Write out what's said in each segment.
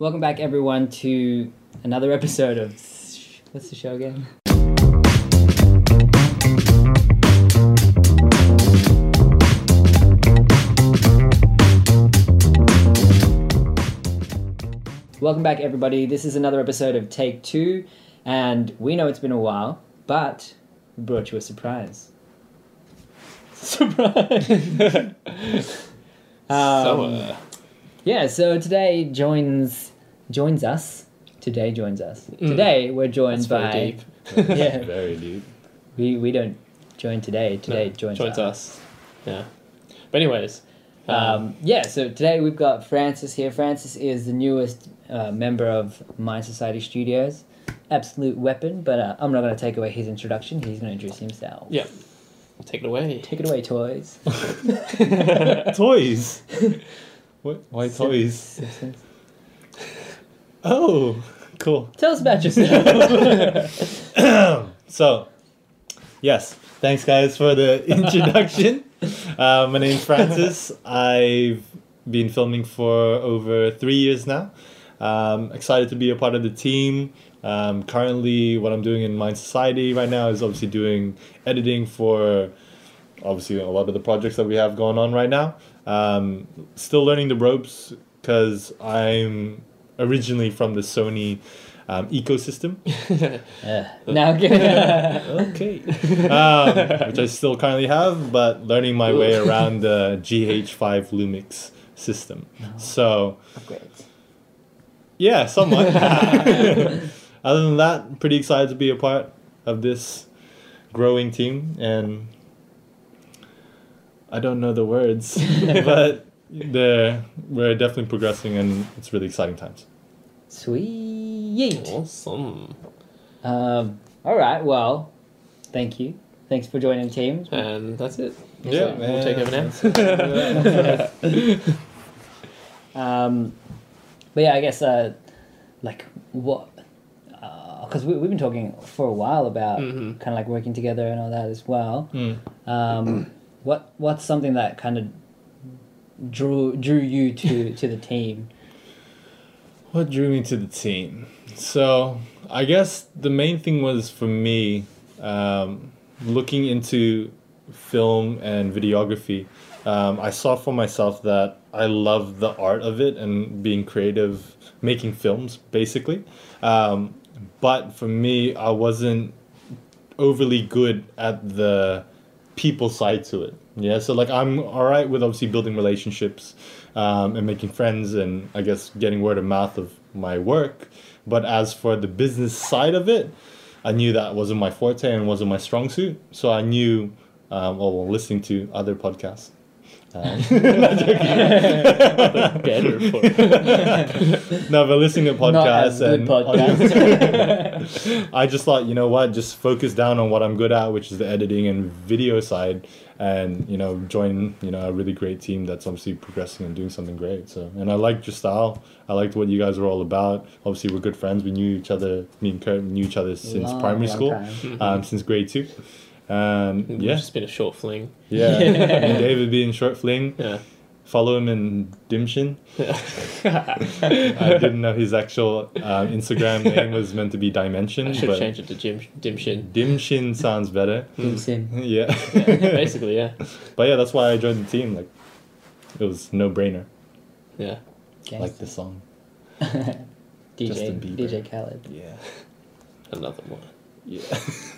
Welcome back, everyone, to another episode of what's the show again? Welcome back, everybody. This is another episode of Take Two, and we know it's been a while, but we brought you a surprise. Surprise! so, Um, uh, Yeah, so today joins joins us. Today joins us. Today we're joined Mm. that's very by deep. yeah. Very deep. We we don't join today. Today No, joins, joins us. us. Yeah. But anyways, um, Um, yeah, so today we've got Francis here. Francis is the newest uh, member of Mind Society Studios. Absolute weapon, but uh, I'm not going to take away his introduction. He's going to introduce himself. yeah, take it away. Take it away, toys. Toys. What? Why toys? Oh, cool. Tell us about yourself. So, yes, thanks guys for the introduction. uh, my name's Francis. I've been filming for over three years now. Um, excited to be a part of the team. Um, currently, what I'm doing in Mind Society right now is obviously doing editing for obviously a lot of the projects that we have going on right now. Um, still learning the ropes because I'm originally from the Sony um, ecosystem. Uh, now, okay. Okay. um, which I still currently have, but learning my way around the GH5 Lumix system. So, Upgrades. yeah, somewhat. Other than that, pretty excited to be a part of this growing team. And I don't know the words, but the, we're definitely progressing and it's really exciting times. Sweet. Awesome. Um, all right. Well, thank you. Thanks for joining the team. And that's it. Yeah, we'll take over now. Um, but yeah, I guess uh, like what? Because we we've been talking for a while about Mhm. kind of like working together and all that as well. Mm. Um, what what's something that kind of drew drew you to to the team? What drew me to the team? So I guess the main thing was for me um, looking into film and videography. Um, I saw for myself that I love the art of it and being creative, making films basically. Um, but for me, I wasn't overly good at the people side to it. Yeah, so like I'm all right with obviously building relationships um, and making friends and I guess getting word of mouth of my work. But as for the business side of it, I knew that wasn't my forte and wasn't my strong suit. So I knew, um, or well, listening to other podcasts. Um, Better for no, but listening to podcasts and podcasts. I just thought, you know what, just focus down on what I'm good at, which is the editing and video side, and you know, join you know a really great team that's obviously progressing and doing something great. So, and I liked your style. I liked what you guys were all about. Obviously, we're good friends. We knew each other. Me and Kurt knew each other since Long, primary long school, um, since grade two. And It's yeah, just been a short fling. yeah. and David being short fling. Yeah. Follow him in Dimshin. I didn't know his actual um, Instagram name was meant to be Dimension, I should but change it to Jim Dimshin. Dimshin sounds better. Dimshin. Yeah. Yeah, basically, yeah. but yeah, that's why I joined the team. Like, it was no brainer. Yeah. Like the song. DJ DJ Khaled. Yeah. Another one. Yeah.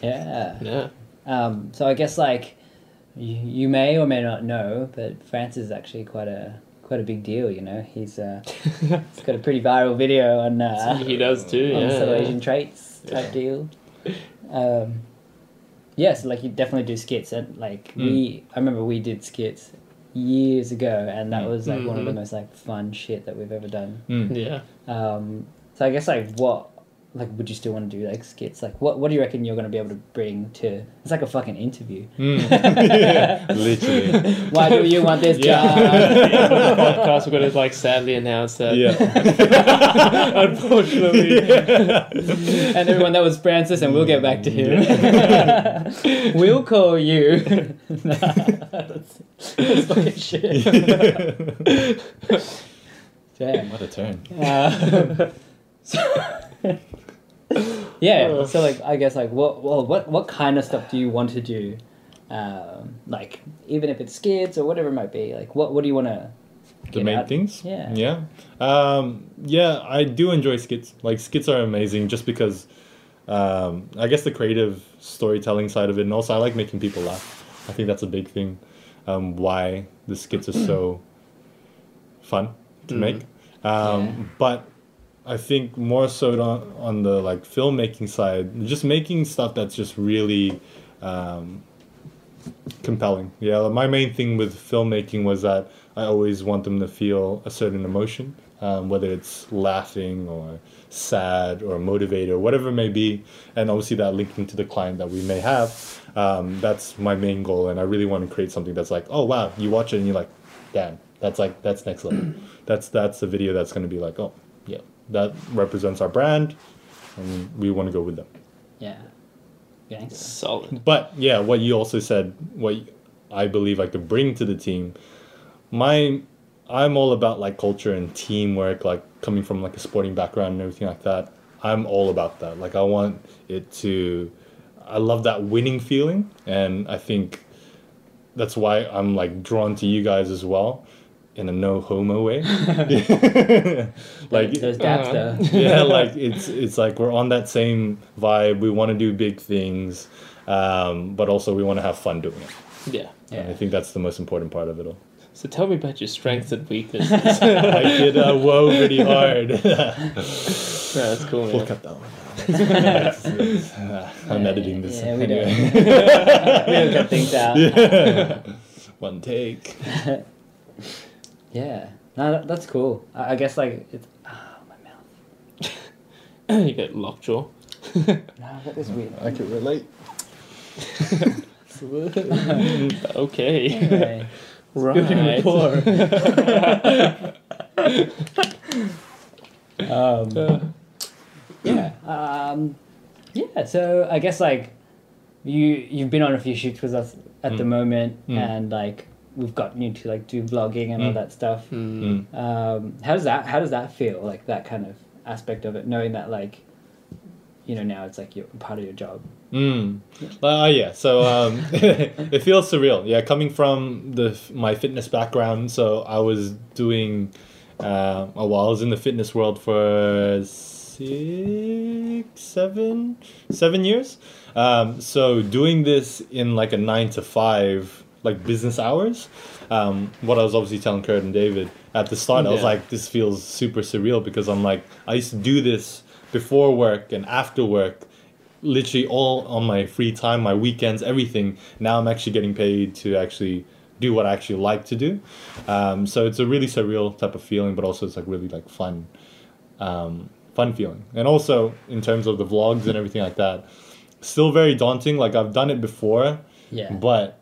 Yeah. Yeah. Um, so I guess like you, you may or may not know, but Francis is actually quite a quite a big deal. You know, he's uh, he's got a pretty viral video on uh, he does too, on yeah. subtle Asian traits type deal. Um, yeah, so like you definitely do skits, and like Hmm. we, I remember we did skits years ago, and that Mm. was like one of the Mhm. most like fun shit that we've ever done. Mm. Yeah. Um, so I guess like what like would you still want to do like skits? Like what what do you reckon you're gonna be able to bring to? It's like a fucking interview. Mm. yeah. Literally. Why do you want this Yeah. job? On the podcast, we're going to like sadly announce that. Yeah. Unfortunately. and everyone that was Francis, and we'll get back to him. we'll call you. nah, that's, that's fucking shit. Damn. What a turn. Um, so- yeah. So like, I guess like, what, well, what, what kind of stuff do you want to do? Um, like, even if it's skits or whatever it might be. Like, what, what do you want to? the main things Yeah. yeah um yeah i do enjoy skits like skits are amazing just because um i guess the creative storytelling side of it and also i like making people laugh i think that's a big thing um why the skits are so fun to Mhm. make um Yeah. but i think more so on, on the like filmmaking side just making stuff that's just really um compelling. Yeah, my main thing with filmmaking was that I always want them to feel a certain emotion, um, whether it's laughing or sad or motivated or whatever it may be, and obviously that linking to the client that we may have. Um, that's my main goal, and I really want to create something that's like, oh wow, you watch it and you're like, damn, that's like that's next level. that's that's a video that's going to be like, oh yeah, that represents our brand, and we want to go with them. Yeah. Gangster. Solid. But yeah, what you also said, what I believe I could bring to the team, my I'm all about like culture and teamwork, like coming from like a sporting background and everything like that. I'm all about that. Like I want it to I love that winning feeling and I think that's why I'm like drawn to you guys as well in a no homo way. like those dabs uh, though. yeah, like it's it's like we're on that same vibe. We want to do big things, um, but also we want to have fun doing it. Yeah. And I think that's the most important part of it all. So tell me about your strengths and weaknesses. I did uh, whoa pretty hard. That's cool, we'll man. cut that one. out. I'm Yeah, editing this. yeah, we anyway. we don't cut things out. Yeah. One take. Yeah. No, that, that's cool. I, I guess like it's. Ah, my mouth. you get lockjaw. No, I've got this weird. I can relate. Okay. Anyway. right. um, Uh, yeah. Um, yeah. So I guess like you you've been on a few shoots with us at the Mm. moment, Mm. and like we've gotten you to like do vlogging and all Mm. that stuff. mm. Mm. Um, how does that how does that feel like that kind of aspect of it, knowing that like you know now it's like you're part of your job. Mm. Uh, yeah. So um, it feels surreal. Yeah, coming from the my fitness background, so I was doing. Uh, oh, well, I was in the fitness world for six, seven, seven years. Um, so doing this in like a nine to five, like business hours. Um, what I was obviously telling Kurt and David at the start, I was like, this feels super surreal because I'm like, I used to do this before work and after work literally all on my free time, my weekends, everything. Now I'm actually getting paid to actually do what I actually like to do. Um, so it's a really surreal type of feeling, but also it's like really like fun, um, fun feeling. And also in terms of the vlogs and everything like that, still very daunting. Like I've done it before, Yeah. but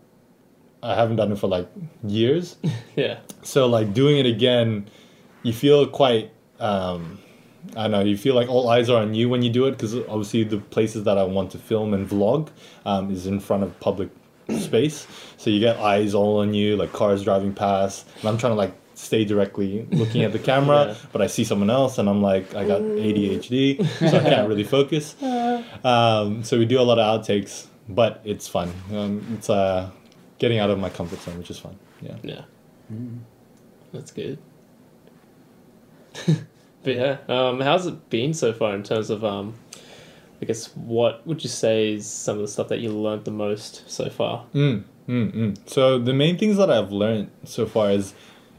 I haven't done it for like years. Yeah. So like doing it again, you feel quite. Um, I don't know. You feel like all eyes are on you when you do it because obviously the places that I want to film and vlog um, is in front of public space. So you get eyes all on you, like cars driving past, and I'm trying to like stay directly looking at the camera, Yeah. but I see someone else, and I'm like, I got ADHD, so I can't really focus. Um, so we do a lot of outtakes, but it's fun. Um, it's uh, getting out of my comfort zone, which is fun. Yeah. Yeah. That's good. but yeah, um, how's it been so far in terms of um, I guess what would you say is some of the stuff that you learned the most so far? Mm, mm, mm. So the main things that I've learned so far is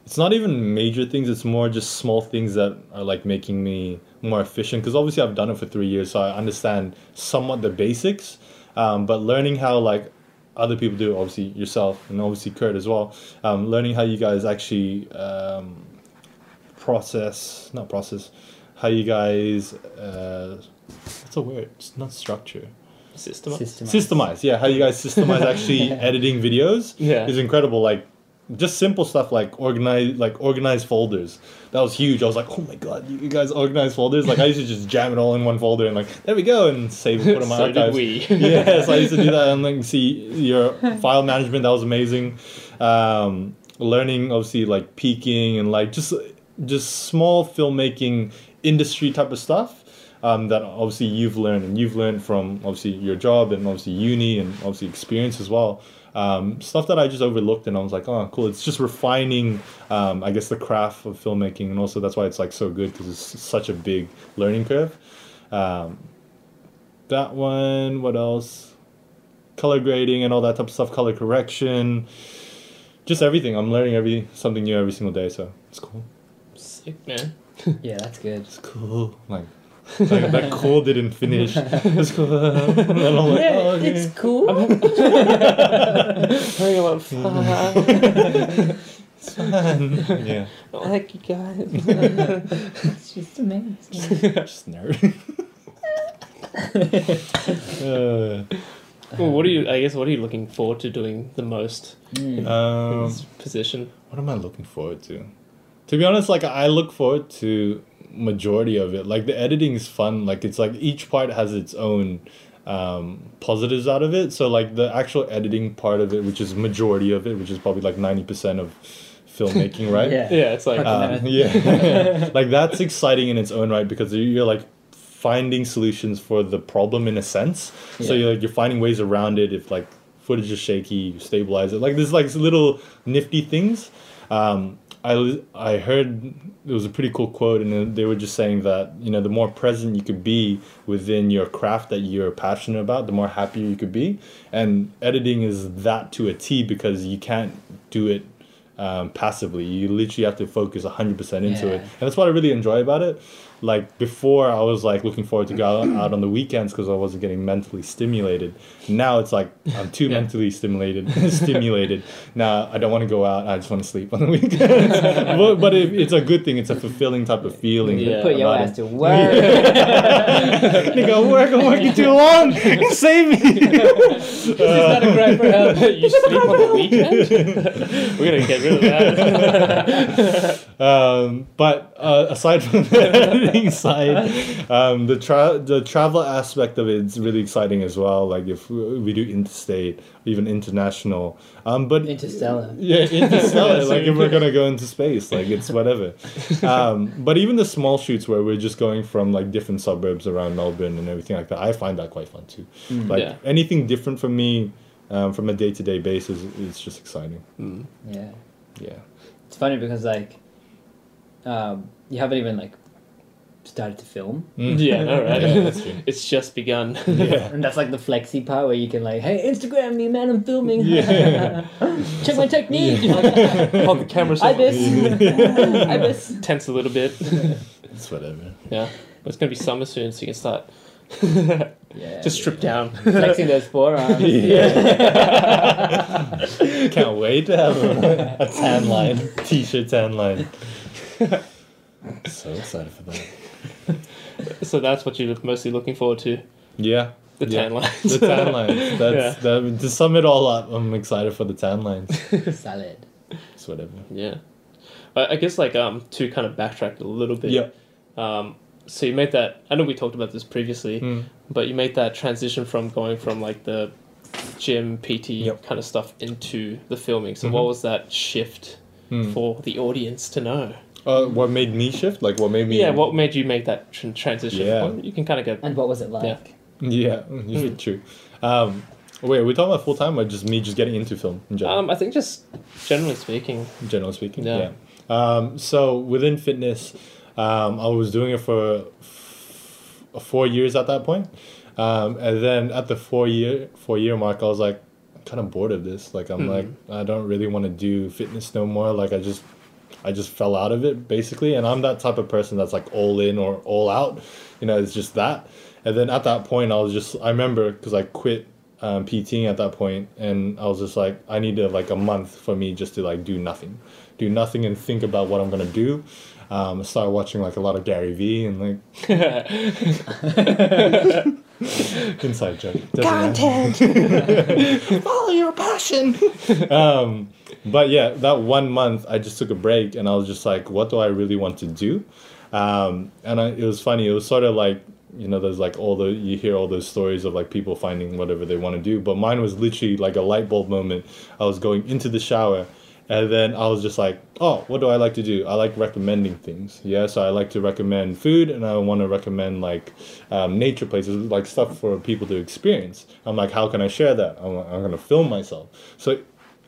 it's not even major things. It's more just small things that are like making me more efficient. Because obviously I've done it for three years, so I understand somewhat the basics. Um, but learning how like other people do, obviously yourself and obviously Kurt as well. Um, learning how you guys actually um, process, not process, how you guys. Uh, what's a word? It's not structure System. System. systemize yeah how you guys systemize actually editing videos Yeah. is incredible like just simple stuff like organize like organize folders. That was huge. I was like oh my god you, guys organize folders? Like i used to just jam it all in one folder and like there we go and save and put in my so did archives. we. yes i used to do that and like see your file management. That was amazing. Um learning obviously like peaking and like just just small filmmaking industry type of stuff um, that obviously you've learned. And you've learned from obviously your job and obviously uni and obviously experience as well. Um, stuff that I just overlooked and I was like, oh, cool. It's just refining, um, I guess, the craft of filmmaking, and also that's why it's like so good because it's such a big learning curve. Um, that one. What else? Color grading and all that type of stuff. Color correction. Just everything. I'm learning every something new every single day, so it's cool. Sick man. Yeah, that's good. It's cool. Like, like that call didn't finish. It's cool. And I'm like, yeah, oh, okay. it's cool. Having a lot of fun. It's fun. yeah. I like you guys. it's just amazing. Just nerd. uh, well, what are you? I guess what are you looking forward to doing the most in um, this position? what am I looking forward to? To be honest, like I look forward to majority of it. Like the editing is fun. Like it's like each part has its own um, positives out of it. So like the actual editing part of it, which is majority of it, which is probably like ninety percent of filmmaking, right? Yeah. Yeah, it's like Um, yeah, like that's exciting in its own right because you're like finding solutions for the problem in a sense. So you're like you're finding ways around it. If like footage is shaky, you stabilize it. Like there's like little nifty things. Um, I I heard it was a pretty cool quote, and they were just saying that you know the more present you could be within your craft that you're passionate about, the more happier you could be. And editing is that to a T because you can't do it um, passively. You literally have to focus 100% into Yeah. it. And that's what I really enjoy about it. Like before, I was like looking forward to go out, out on the weekends because I wasn't getting mentally stimulated. Now it's like I'm too Yeah. mentally stimulated. stimulated. Now I don't want to go out. I just want to sleep on the weekends. but but it, it's a good thing. It's a fulfilling type of feeling. Yeah. Put your about ass it. to work. Nigga, I'm working, I'm working too long. Save me. It's not a cry for help. you sleep on the weekend. We're gonna get rid of that. Um, but uh, aside from the editing side, um, the tra- the travel aspect of it is really exciting as well. Like if we we do interstate, even international. Um, but Interstellar. yeah, interstellar. Like if we're gonna go into space, like it's whatever. Um, but even the small shoots where we're just going from like different suburbs around Melbourne and everything like that, I find that quite fun too. Like Yeah. anything different from me, um, from a day to day basis, it's just exciting. Mm. Yeah. Yeah. It's funny because like, um, you haven't even like started to film, Mm. Yeah, no, right? Yeah, that's true. It's just begun. Yeah. and that's like the flexi part where you can like, hey, Instagram me, man, I'm filming. Yeah. Check my technique. Hold the camera so Ibis. Ibis. tense a little bit. It's whatever. Yeah, but it's gonna be summer soon, so you can start Yeah. just strip down. flexing those forearms. Yeah. Can't wait to have a, a tan line, t-shirt tan line. so excited for that. So that's what you're mostly looking forward to. Yeah, The yeah. tan lines. The tan lines. That's Yeah. that, to sum it all up. I'm excited for the tan lines. Salad. It's whatever. Yeah. I I guess like um to kind of backtrack a little bit. Yeah. Um, so you made that. I know we talked about this previously, Mm. but you made that transition from going from like the gym PT Yep. kind of stuff into the filming. So Mhm. what was that shift Mm. for the audience to know? Uh, what made me shift? Like what made me? Yeah, what made you make that tr- transition? Yeah. Well, you can kind of go. And what was it like? Yeah. Yeah, Hmm. true. Um, wait, are we talking about full time or just me just getting into film in general? Um, I think just generally speaking. generally speaking. Yeah. Yeah. Um, so within fitness, um, I was doing it for f- four years at that point. Um, and then at the four year four year mark, I was like, kind of bored of this. Like I'm Mhm. like, I don't really want to do fitness no more. Like I just, I just fell out of it basically. And I'm that type of person that's like all in or all out. You know, it's just that. And then at that point, I was just, I remember because I quit um, PTing at that point, and I was just like, I needed like a month for me just to like do nothing, do nothing and think about what I'm gonna do. Um, I started watching like a lot of Gary Vee and like inside joke. Matter. Follow your passion. um, but yeah, that one month I just took a break and I was just like, what do I really want to do? Um, and I, it was funny. It was sort of like you know, there's like all the you hear all those stories of like people finding whatever they want to do, but mine was literally like a light bulb moment. I was going into the shower. And then I was just like, oh, what do I like to do? I like recommending things. Yeah, so I like to recommend food and I want to recommend like um, nature places, like stuff for people to experience. I'm like, how can I share that? I'm, I'm going to film myself. So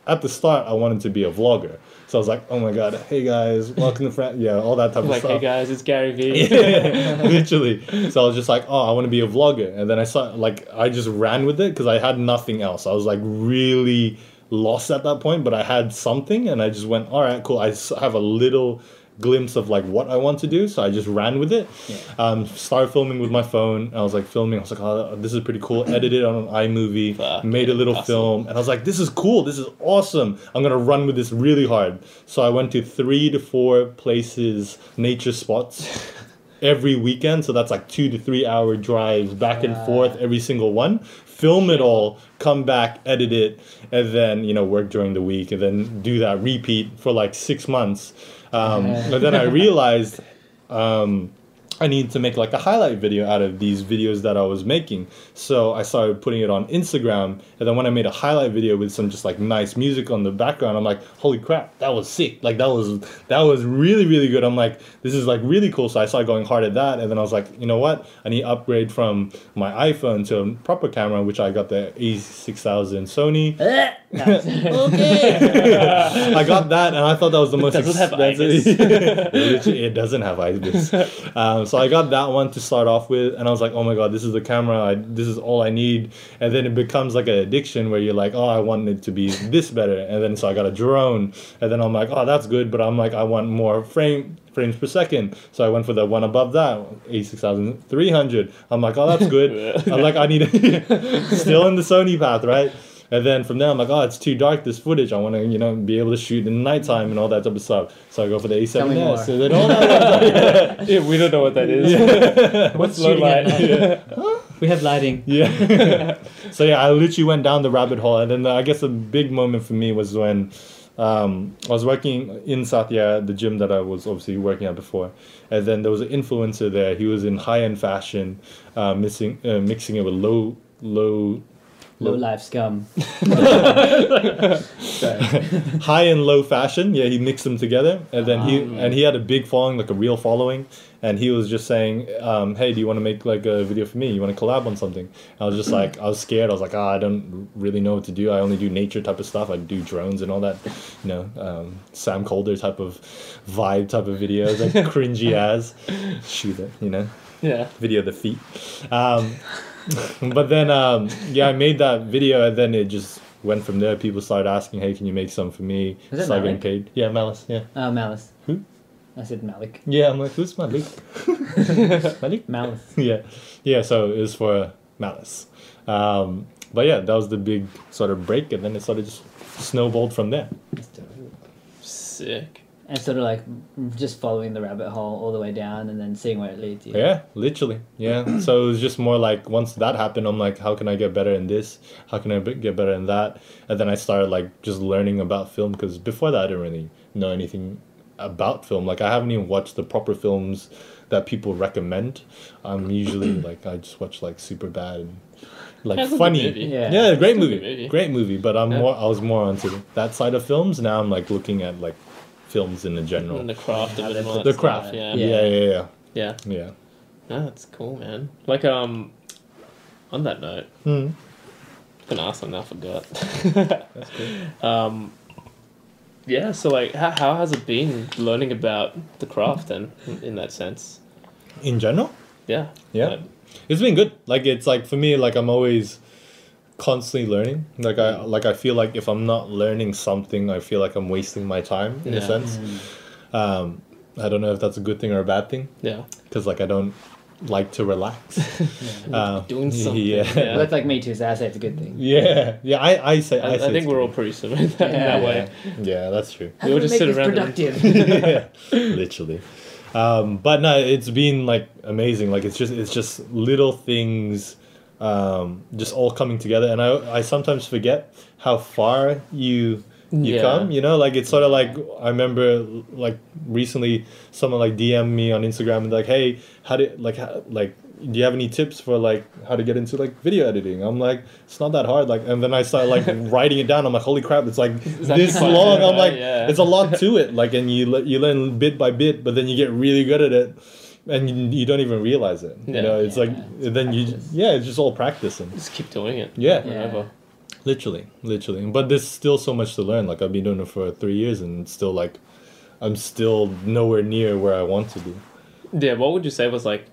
at the start, I wanted to be a vlogger. So I was like, oh my God, hey guys, welcome to friend. Yeah, all that type of stuff. Like, hey guys, it's Gary Vee. literally. So I was just like, oh, I want to be a vlogger, and then I saw like I just ran with it because I had nothing else. I was like really lost at that point, but I had something, and I just went, all right, cool. I have a little glimpse of like what I want to do, so I just ran with it. Yeah. Um, started filming with my phone. I was like filming. I was like, oh, this is pretty cool. Edited on an iMovie. Fuck, made a little awesome. film, and I was like, this is cool. This is awesome. I'm gonna run with this really hard. So I went to three to four places, nature spots every weekend. So that's like two to three hour drives back and forth every single one. Film it all, come back, edit it, and then you know work during the week, and then do that repeat for like six months. Um, and then I realized um, I need to make like a highlight video out of these videos that I was making. So I started putting it on Instagram, and then when I made a highlight video with some just like nice music on the background, I'm like, holy crap, that was sick! Like that was that was really really good. I'm like, this is like really cool. So I started going hard at that, and then I was like, you know what? I need to upgrade from my iPhone to a proper camera, which I got the A6000 Sony. Okay. I got that, and I thought that was the most Does it have expensive. It doesn't have ibis. Um, so I got that one to start off with, and I was like, "Oh my god, this is the camera. I, this is all I need." And then it becomes like an addiction where you're like, "Oh, I want it to be this better." And then so I got a drone, and then I'm like, "Oh, that's good," but I'm like, "I want more frame frames per second. So I went for the one above that, A6300. I'm like, "Oh, that's good." I'm like, "I need still in the Sony path, right?" And then from there, I'm like, oh, it's too dark, this footage. I want to, you know, be able to shoot in the nighttime and all that type of stuff. So I go for the Tell me more. A7S. So then all that, yeah, we don't know what that is. What's low shooting at light? night? We have lighting. yeah. so yeah, I literally went down the rabbit hole. And then I guess a big moment for me was when um, I was working in Satya, the gym that I was obviously working at before. And then there was an influencer there. He was in high end fashion, uh, mixing, uh, mixing it with low, low Low life scum. High and low fashion. Yeah, he mixed them together, and then he Um. and he had a big following, like a real following. And he was just saying, um, "Hey, do you want to make like a video for me? You want to collab on something?" I was just like, I was scared. I was like, "Ah, I don't really know what to do. I only do nature type of stuff. I do drones and all that, you know, um, Sam Kolder type of vibe type of videos, like cringy as shoot it, you know." yeah. video of the feet. But then, um, yeah, I made that video, and then it just went from there. People started asking, "Hey, can you make some for me?" Is it started Malik? getting paid. Yeah, Malice. Yeah, Oh, Malice. Who? I said Malik. yeah. I'm like, who's Malik? Malik? Malice. yeah, yeah. So it was for Malice. Um, but yeah, that was the big sort of break, and then it sort of just snowballed from there. Sick. And sort of like just following the rabbit hole all the way down and then seeing where it leads you. Yeah, literally. Yeah. so it was just more like once that happened, I'm like, how can I get better in this? How can I get better in that? And then I started like just learning about film because before that I didn't really know anything about film. Like I haven't even watched the proper films that people recommend. I'm usually like I just watch like super bad and like That's a funny. movie. Yeah. Yeah, great movie. movie. Great movie. But I'm Yeah. more I was more onto that side of films. Now I'm like looking at like films in the general. And the craft of it and all that the stuff, craft. Yeah. Yeah, yeah. yeah, yeah. Yeah. Yeah. No, that's cool, man. Like, um, on that note, Hmm. I was gonna ask something I forgot. That's cool. um, yeah, so like, how, how has it been learning about the craft then, in, in that sense? In general? Yeah. Yeah. Like, It's been good. Like it's like for me, like I'm always constantly learning. Like I like I feel like if I'm not learning something, I feel like I'm wasting my time in a Yeah. sense. Um, I don't know if that's a good thing or a bad thing yeah. because like I don't like to relax. Uh, Doing something. Yeah. Well, Yeah. that's like me too, so I say it's a good thing. Yeah, yeah. I I say I, I, I, think we're all pretty similar in that, Yeah. that way. Yeah, that's true. How We do all just make sit this around productive? yeah, literally. Um, but no, it's been like amazing. Like it's just it's just little things, um, just all coming together. And I I sometimes forget how far you you Yeah. come. You know, like it's sort of like I remember like recently someone like DM me on Instagram and like, hey, how did like how, like do you have any tips for like how to get into like video editing? I'm like, it's not that hard. Like, and then I started like writing it down. I'm like, holy crap, it's like this long. I'm like, yeah. it's a lot to it. Like, and you le- you learn bit by bit, but then you get really good at it, and you, you don't even realize it. You know, it's Yeah, like it's then you yeah, it's just all practicing. Just keep doing it. Yeah. over Yeah. over. Literally, literally. But there's still so much to learn. Like I've been doing it for three years, and still like, I'm still nowhere near where I want to be. Yeah, what would you say was like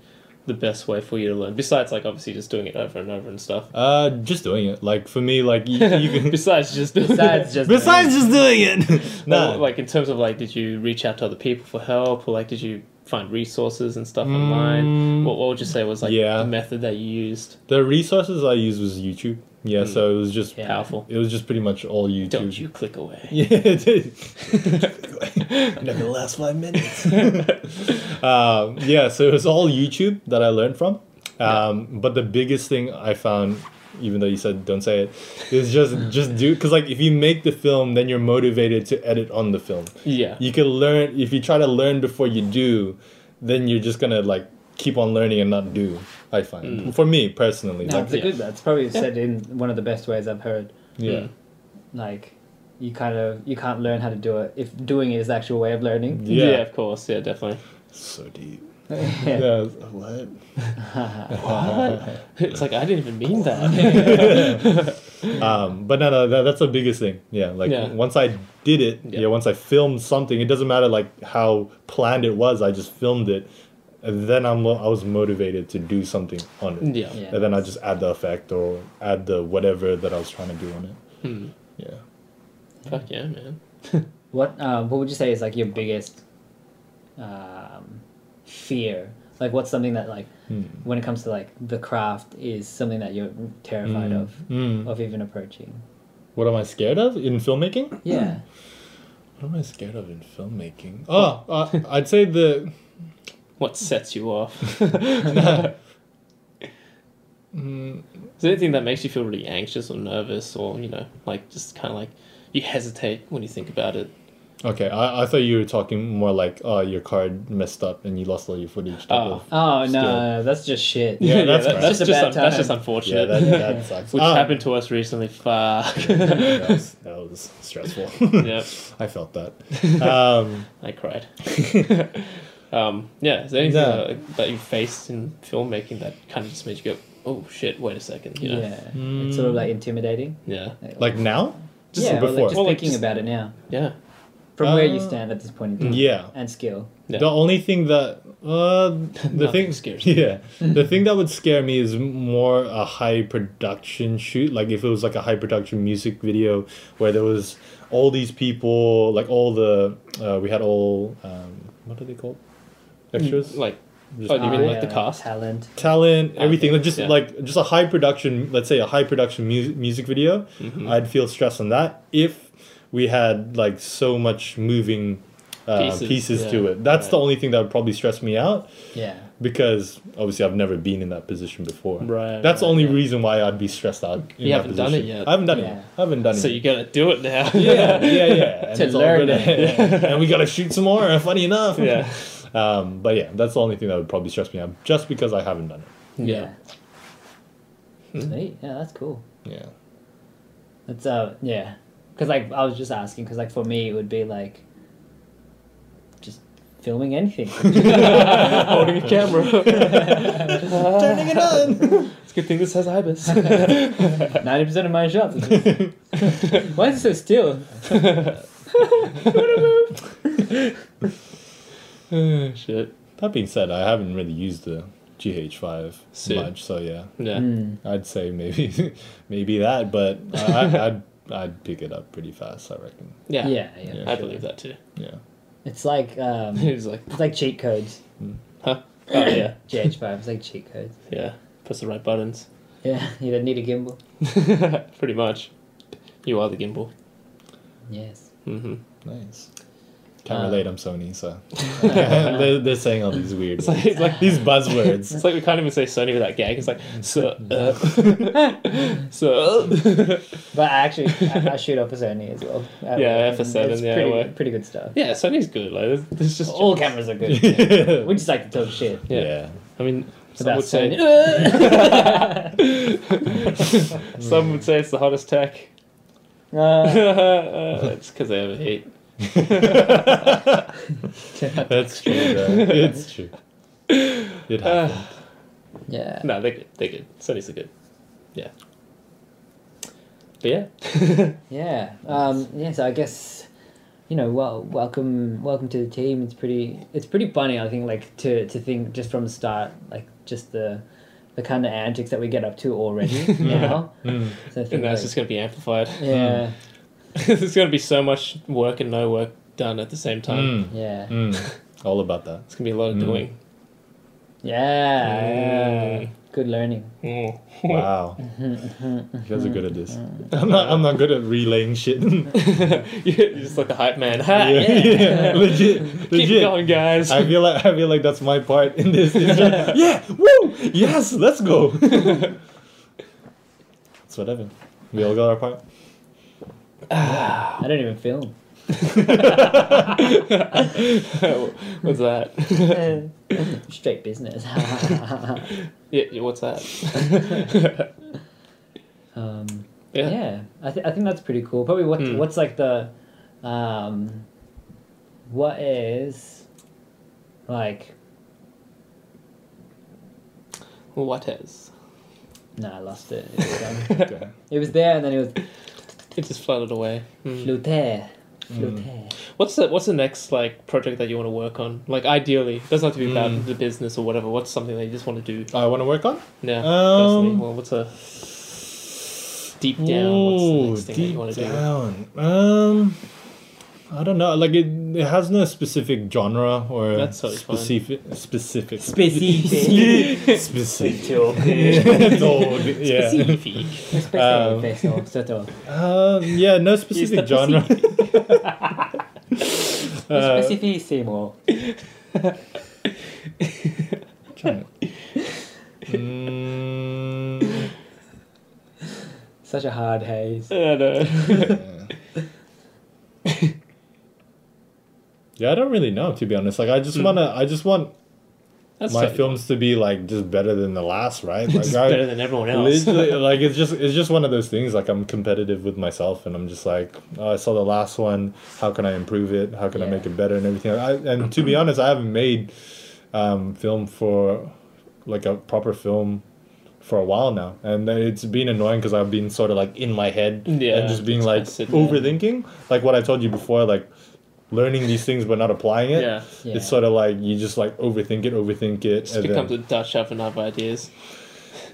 the best way for you to learn? Besides, like obviously just doing it over and over and stuff. Uh, just doing it. Like for me, like you, you can. Besides just doing Besides just Besides just doing it, no, nah. like in terms of like, did you reach out to other people for help, or like did you find resources and stuff online? Mm, What, what would you say was like yeah. the method that you used? The resources I used was YouTube. Yeah, so it was just Yeah. Powerful. it was just pretty much all YouTube. Don't you click away? Yeah, it did. Never the last five minutes. um, yeah, so it was all YouTube that I learned from. Um, But the biggest thing I found, even though you said don't say it. it, is just just do because like if you make the film, then you're motivated to edit on the film. Yeah. You can learn if you try to learn before you do, then you're just gonna like keep on learning and not do. I find for me personally, No, like it's a Yeah. good. That's probably said in one of the best ways I've heard. yeah. Mm. Like, you kind of you can't learn how to do it if doing it is the actual way of learning. Yeah. Yeah. of course. Yeah, definitely. So deep. Yeah. Yeah. What? What? it's like I didn't even mean that. um, but no, no, that, that's the biggest thing. Yeah, like Yeah. once I did it, Yeah. yeah. once I filmed something, it doesn't matter like how planned it was. I just filmed it, and then I'm I was motivated to do something on it. yeah. Yeah. And then I just add the effect or add the whatever that I was trying to do on it. Hmm. Yeah. Fuck yeah, man. What um, what would you say is like your biggest um, fear? Like, what's something that like Hmm. when it comes to like the craft is something that you're terrified Mm. of Mm. of even approaching? What am I scared of in filmmaking? Yeah. What am I scared of in filmmaking? Oh, uh, I'd say the. What sets you off? Mm, Is there anything that makes you feel really anxious or nervous, or you know, like just kind of like you hesitate when you think about it? Okay, I, I thought you were talking more like, oh, your card messed up and you lost all your footage. Oh. Oh no, no, that's just shit. Yeah, that's that- crap. that's Just a just bad un- that's just time. Yeah, unfortunate. that, that sucks. Which Ah, happened to us recently. Fuck. that, was, that was stressful. yep, I felt that. Um, I cried. um, yeah, is there anything No. that, that you faced in filmmaking that kind of just made you go, "Oh shit, wait a second, you know? Yeah. It's sort of like intimidating. Yeah, like now? Just yeah, or before? like just Well, like, thinking just- about it now, yeah, from where you Uh, stand at this point in time, yeah. and skill. yeah. The only thing that uh, the thing scares me. yeah the thing that would scare me is more a high production shoot like if it was like a high production music video where there was all these people like all the uh, we had all um, what are they called extras like Just Oh, you mean Ah, like the yeah, cast? talent? talent everything like just yeah. like just a high production let's say a high production mu- music video Mm-hmm. i'd feel stressed on that if we had like so much moving uh, Pieces, pieces, yeah. to it that's the only thing that would probably stress me out Yeah. because obviously I've never been in that position before. Right, That's the only yeah. reason why I'd be stressed out. In You that haven't done it yet. I haven't done Yeah. it. I haven't done So it. you gotta do it now. yeah, yeah, yeah. And To it's all learn good. it. and we gotta shoot some more. Funny enough. yeah. Um, but yeah, that's the only thing that would probably stress me out, just because I haven't done it. Yeah. Hmm. Sweet. Yeah, that's cool. Yeah. That's uh yeah, because like I was just asking because like for me it would be like just filming anything. Holding a camera. Turning it on. it's a good thing this has ibis. Ninety percent of my shots. Just, why is it so still? oh, shit. that being said, I haven't really used the GH5 Sick. much, so yeah, Yeah. Mm. I'd say maybe maybe that, but I, I'd I'd pick it up pretty fast. I reckon. Yeah. Yeah, yeah. Yeah. I believe that too. Yeah. It's like um, He's like, it's like cheat codes. huh? Oh yeah, GH5 it's like cheat codes. yeah. Press the right buttons. Yeah, you don't need a gimbal. Pretty much. You are the gimbal. Yes. Mm-hmm. Nice. Can't Uh, relate. I'm Sony, so they're, they're saying all these weird, It's like, it's like these buzzwords. It's like we can't even say Sony without gag. It's like so, uh, so. But I actually I, I shoot off a Sony as well. Uh, Yeah, and FS7, yeah, pretty, work. pretty good stuff. yeah, Sony's good. Like, there's, there's just All cameras are good. yeah. we just like to talk shit. Yeah. yeah. I mean, Some would say some would say it's the hottest tech. Uh, it's because they have a heat. That's true. though. It's true. It happened. yeah. No, they're good. They're good. Sony's are good. Yeah. But yeah. Yeah. Um, yeah. So I guess, you know, well, welcome, welcome to the team. It's pretty, it's pretty funny. I think like to to think just from the start, like just the the kind of antics that we get up to already now. Mm. So I think and that's like, just going to be amplified. yeah, There's going to be so much work and no work done at the same time. Mm. yeah, Mm. All about that. It's going to be a lot of Mm. doing. yeah, Mm. Good learning. Mm. Wow. you guys are good at this. I'm not. I'm not good at relaying shit. You're just like a hype man. Ha, Yeah. yeah, legit, Keep legit. going, guys. I feel like I feel like that's my part in this. Just, yeah, woo, yes, let's go. it's whatever. We all got our part. I don't even film. what's that? Straight business. Yeah, what's that? um, Yeah. yeah, I, th- I think that's pretty cool. Probably what Hmm. what's like the, um, what is, like, What is? no, I lost it. It was, it was there and then it was It just flooded away. Mm. flute, flute. What's the What's the next like project that you want to work on? Like ideally, it doesn't have to be about Mm. the business or whatever. What's something that you just want to do? I want to work on. Yeah, Um. Well, what's a deep down? what's the next thing that you deep want to do? down. Um, I don't know. Like it, it has no specific genre or That's totally fine. specific specific Specific. specific. Specific. Dog, yeah. Specific. Um, Specific. Um, yeah, no specific genre. Uh, Specificissimo. trying to- Mm, Such a hard haze. I know. yeah. yeah, I don't really know to be honest. Like, I just wanna, I just want That's my films to be like just better than the last, right? Like, Just I, better than everyone else. Like it's just it's just one of those things. Like I'm competitive with myself, and I'm just like, oh, I saw the last one. How can I improve it? How can I make it better and everything? I, and to be honest, I haven't made um, film for like a proper film for a while now, and it's been annoying because I've been sort of like in my head Yeah, and just being like kinda there. overthinking, like what I told you before, like learning these things but not applying it. yeah, Yeah. It's sort of like you just like overthink it, overthink it, just and becomes then, a Dutch oven of ideas.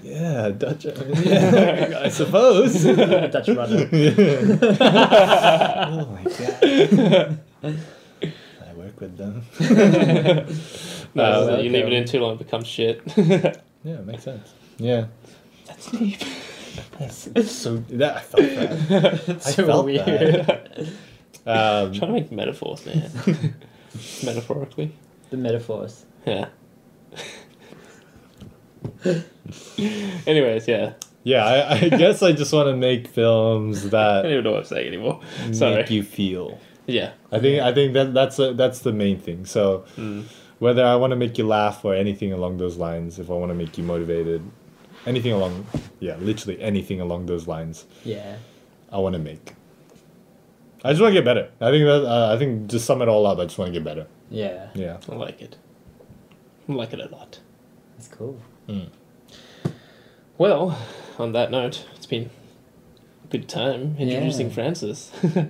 yeah, Dutch. Yeah, I suppose. Dutch rudder. oh my god. I work with them. No, Uh, so you leave it in too long, it becomes shit. Yeah, it makes sense. Yeah. That's deep. That's so that I felt that. I so felt weird. that. Um, Trying to make metaphors, man. Metaphorically. The metaphors. Yeah. Anyways, yeah. yeah, I, I guess I just want to make films that. I that don't even know what I'm saying anymore. Sorry. make you feel. Yeah. I think I think that that's a, that's the main thing. So Mm. whether I want to make you laugh or anything along those lines, if I want to make you motivated, anything along, yeah, literally anything along those lines, Yeah. I want to make. I just want to get better. I think that uh, I think just sum it all up. I just want to get better. Yeah. Yeah. I like it. I like it a lot. That's cool. Well, on that note, it's been a good time introducing Yeah. Francis.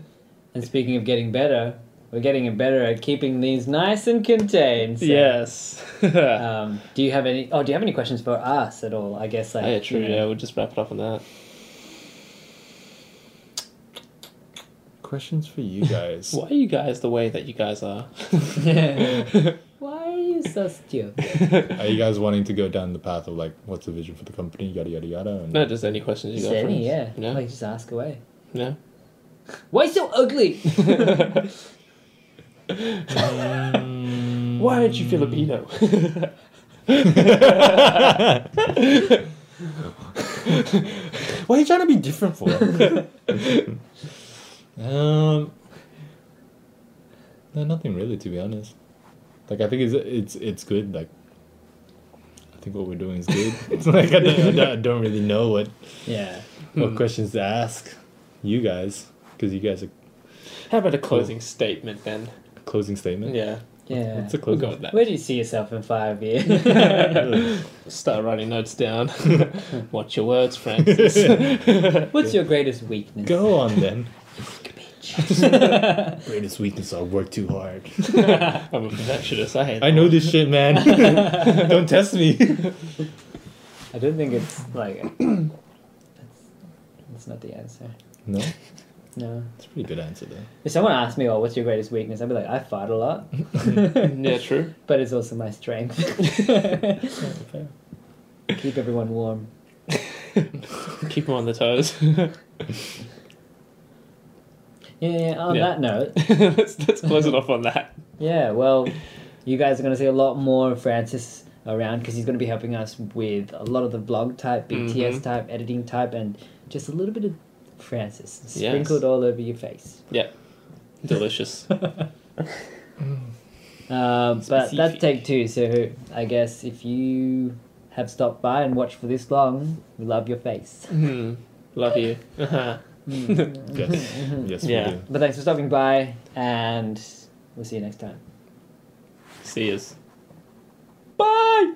And speaking of getting better, we're getting better at keeping these nice and contained. so, yes. Um, do you have any? Oh, do you have any questions for us at all? I guess like. Oh, yeah, true. you know- Yeah, we'll just wrap it up on that. Questions for you guys. Why are you guys the way that you guys are? Why are you so stupid? Are you guys wanting to go down the path of like, what's the vision for the company, yada yada yada? And no, just any questions you Just got for any, us. yeah. No. Like just ask away. no. Why so ugly? Mm, Why aren't you Filipino? Why are you trying to be different for? Um, no, nothing really, to be honest. Like I think it's it's it's good. Like I think what we're doing is good. It's like I don't, I don't- really know what Yeah. what Hmm. questions to ask you guys because you guys are How about a closing statement then? A closing statement. Yeah, Yeah. What's a we'll go with that. Where do you see yourself in five years? Start writing notes down. Watch your words, Francis. What's your greatest weakness? Go on then. Greatest weakness: I work too hard. I'm a perfectionist. I hate. I know this shit, man. don't test me. I don't think it's like. That's, that's not the answer. No, No. it's a pretty good answer though. If someone asked me, "Oh, what's your greatest weakness?" I'd be like, "I fart a lot," mm-hmm. Yeah, true. but it's also my strength. Keep everyone warm. Keep them on the toes. Yeah. On Yeah. that note, let's, let's close it off on that. yeah. Well, you guys are going to see a lot more of Francis around because he's going to be helping us with a lot of the vlog type, BTS Mhm. type, editing type, and just a little bit of Francis Yes. sprinkled all over your face. Yeah, delicious. Um, but that's take two. So I guess if you have stopped by and watched for this long, we love your face. Hmm. Love you. Yes, yes, Yeah. we do. But thanks for stopping by, and we'll see you next time. See yous. Bye.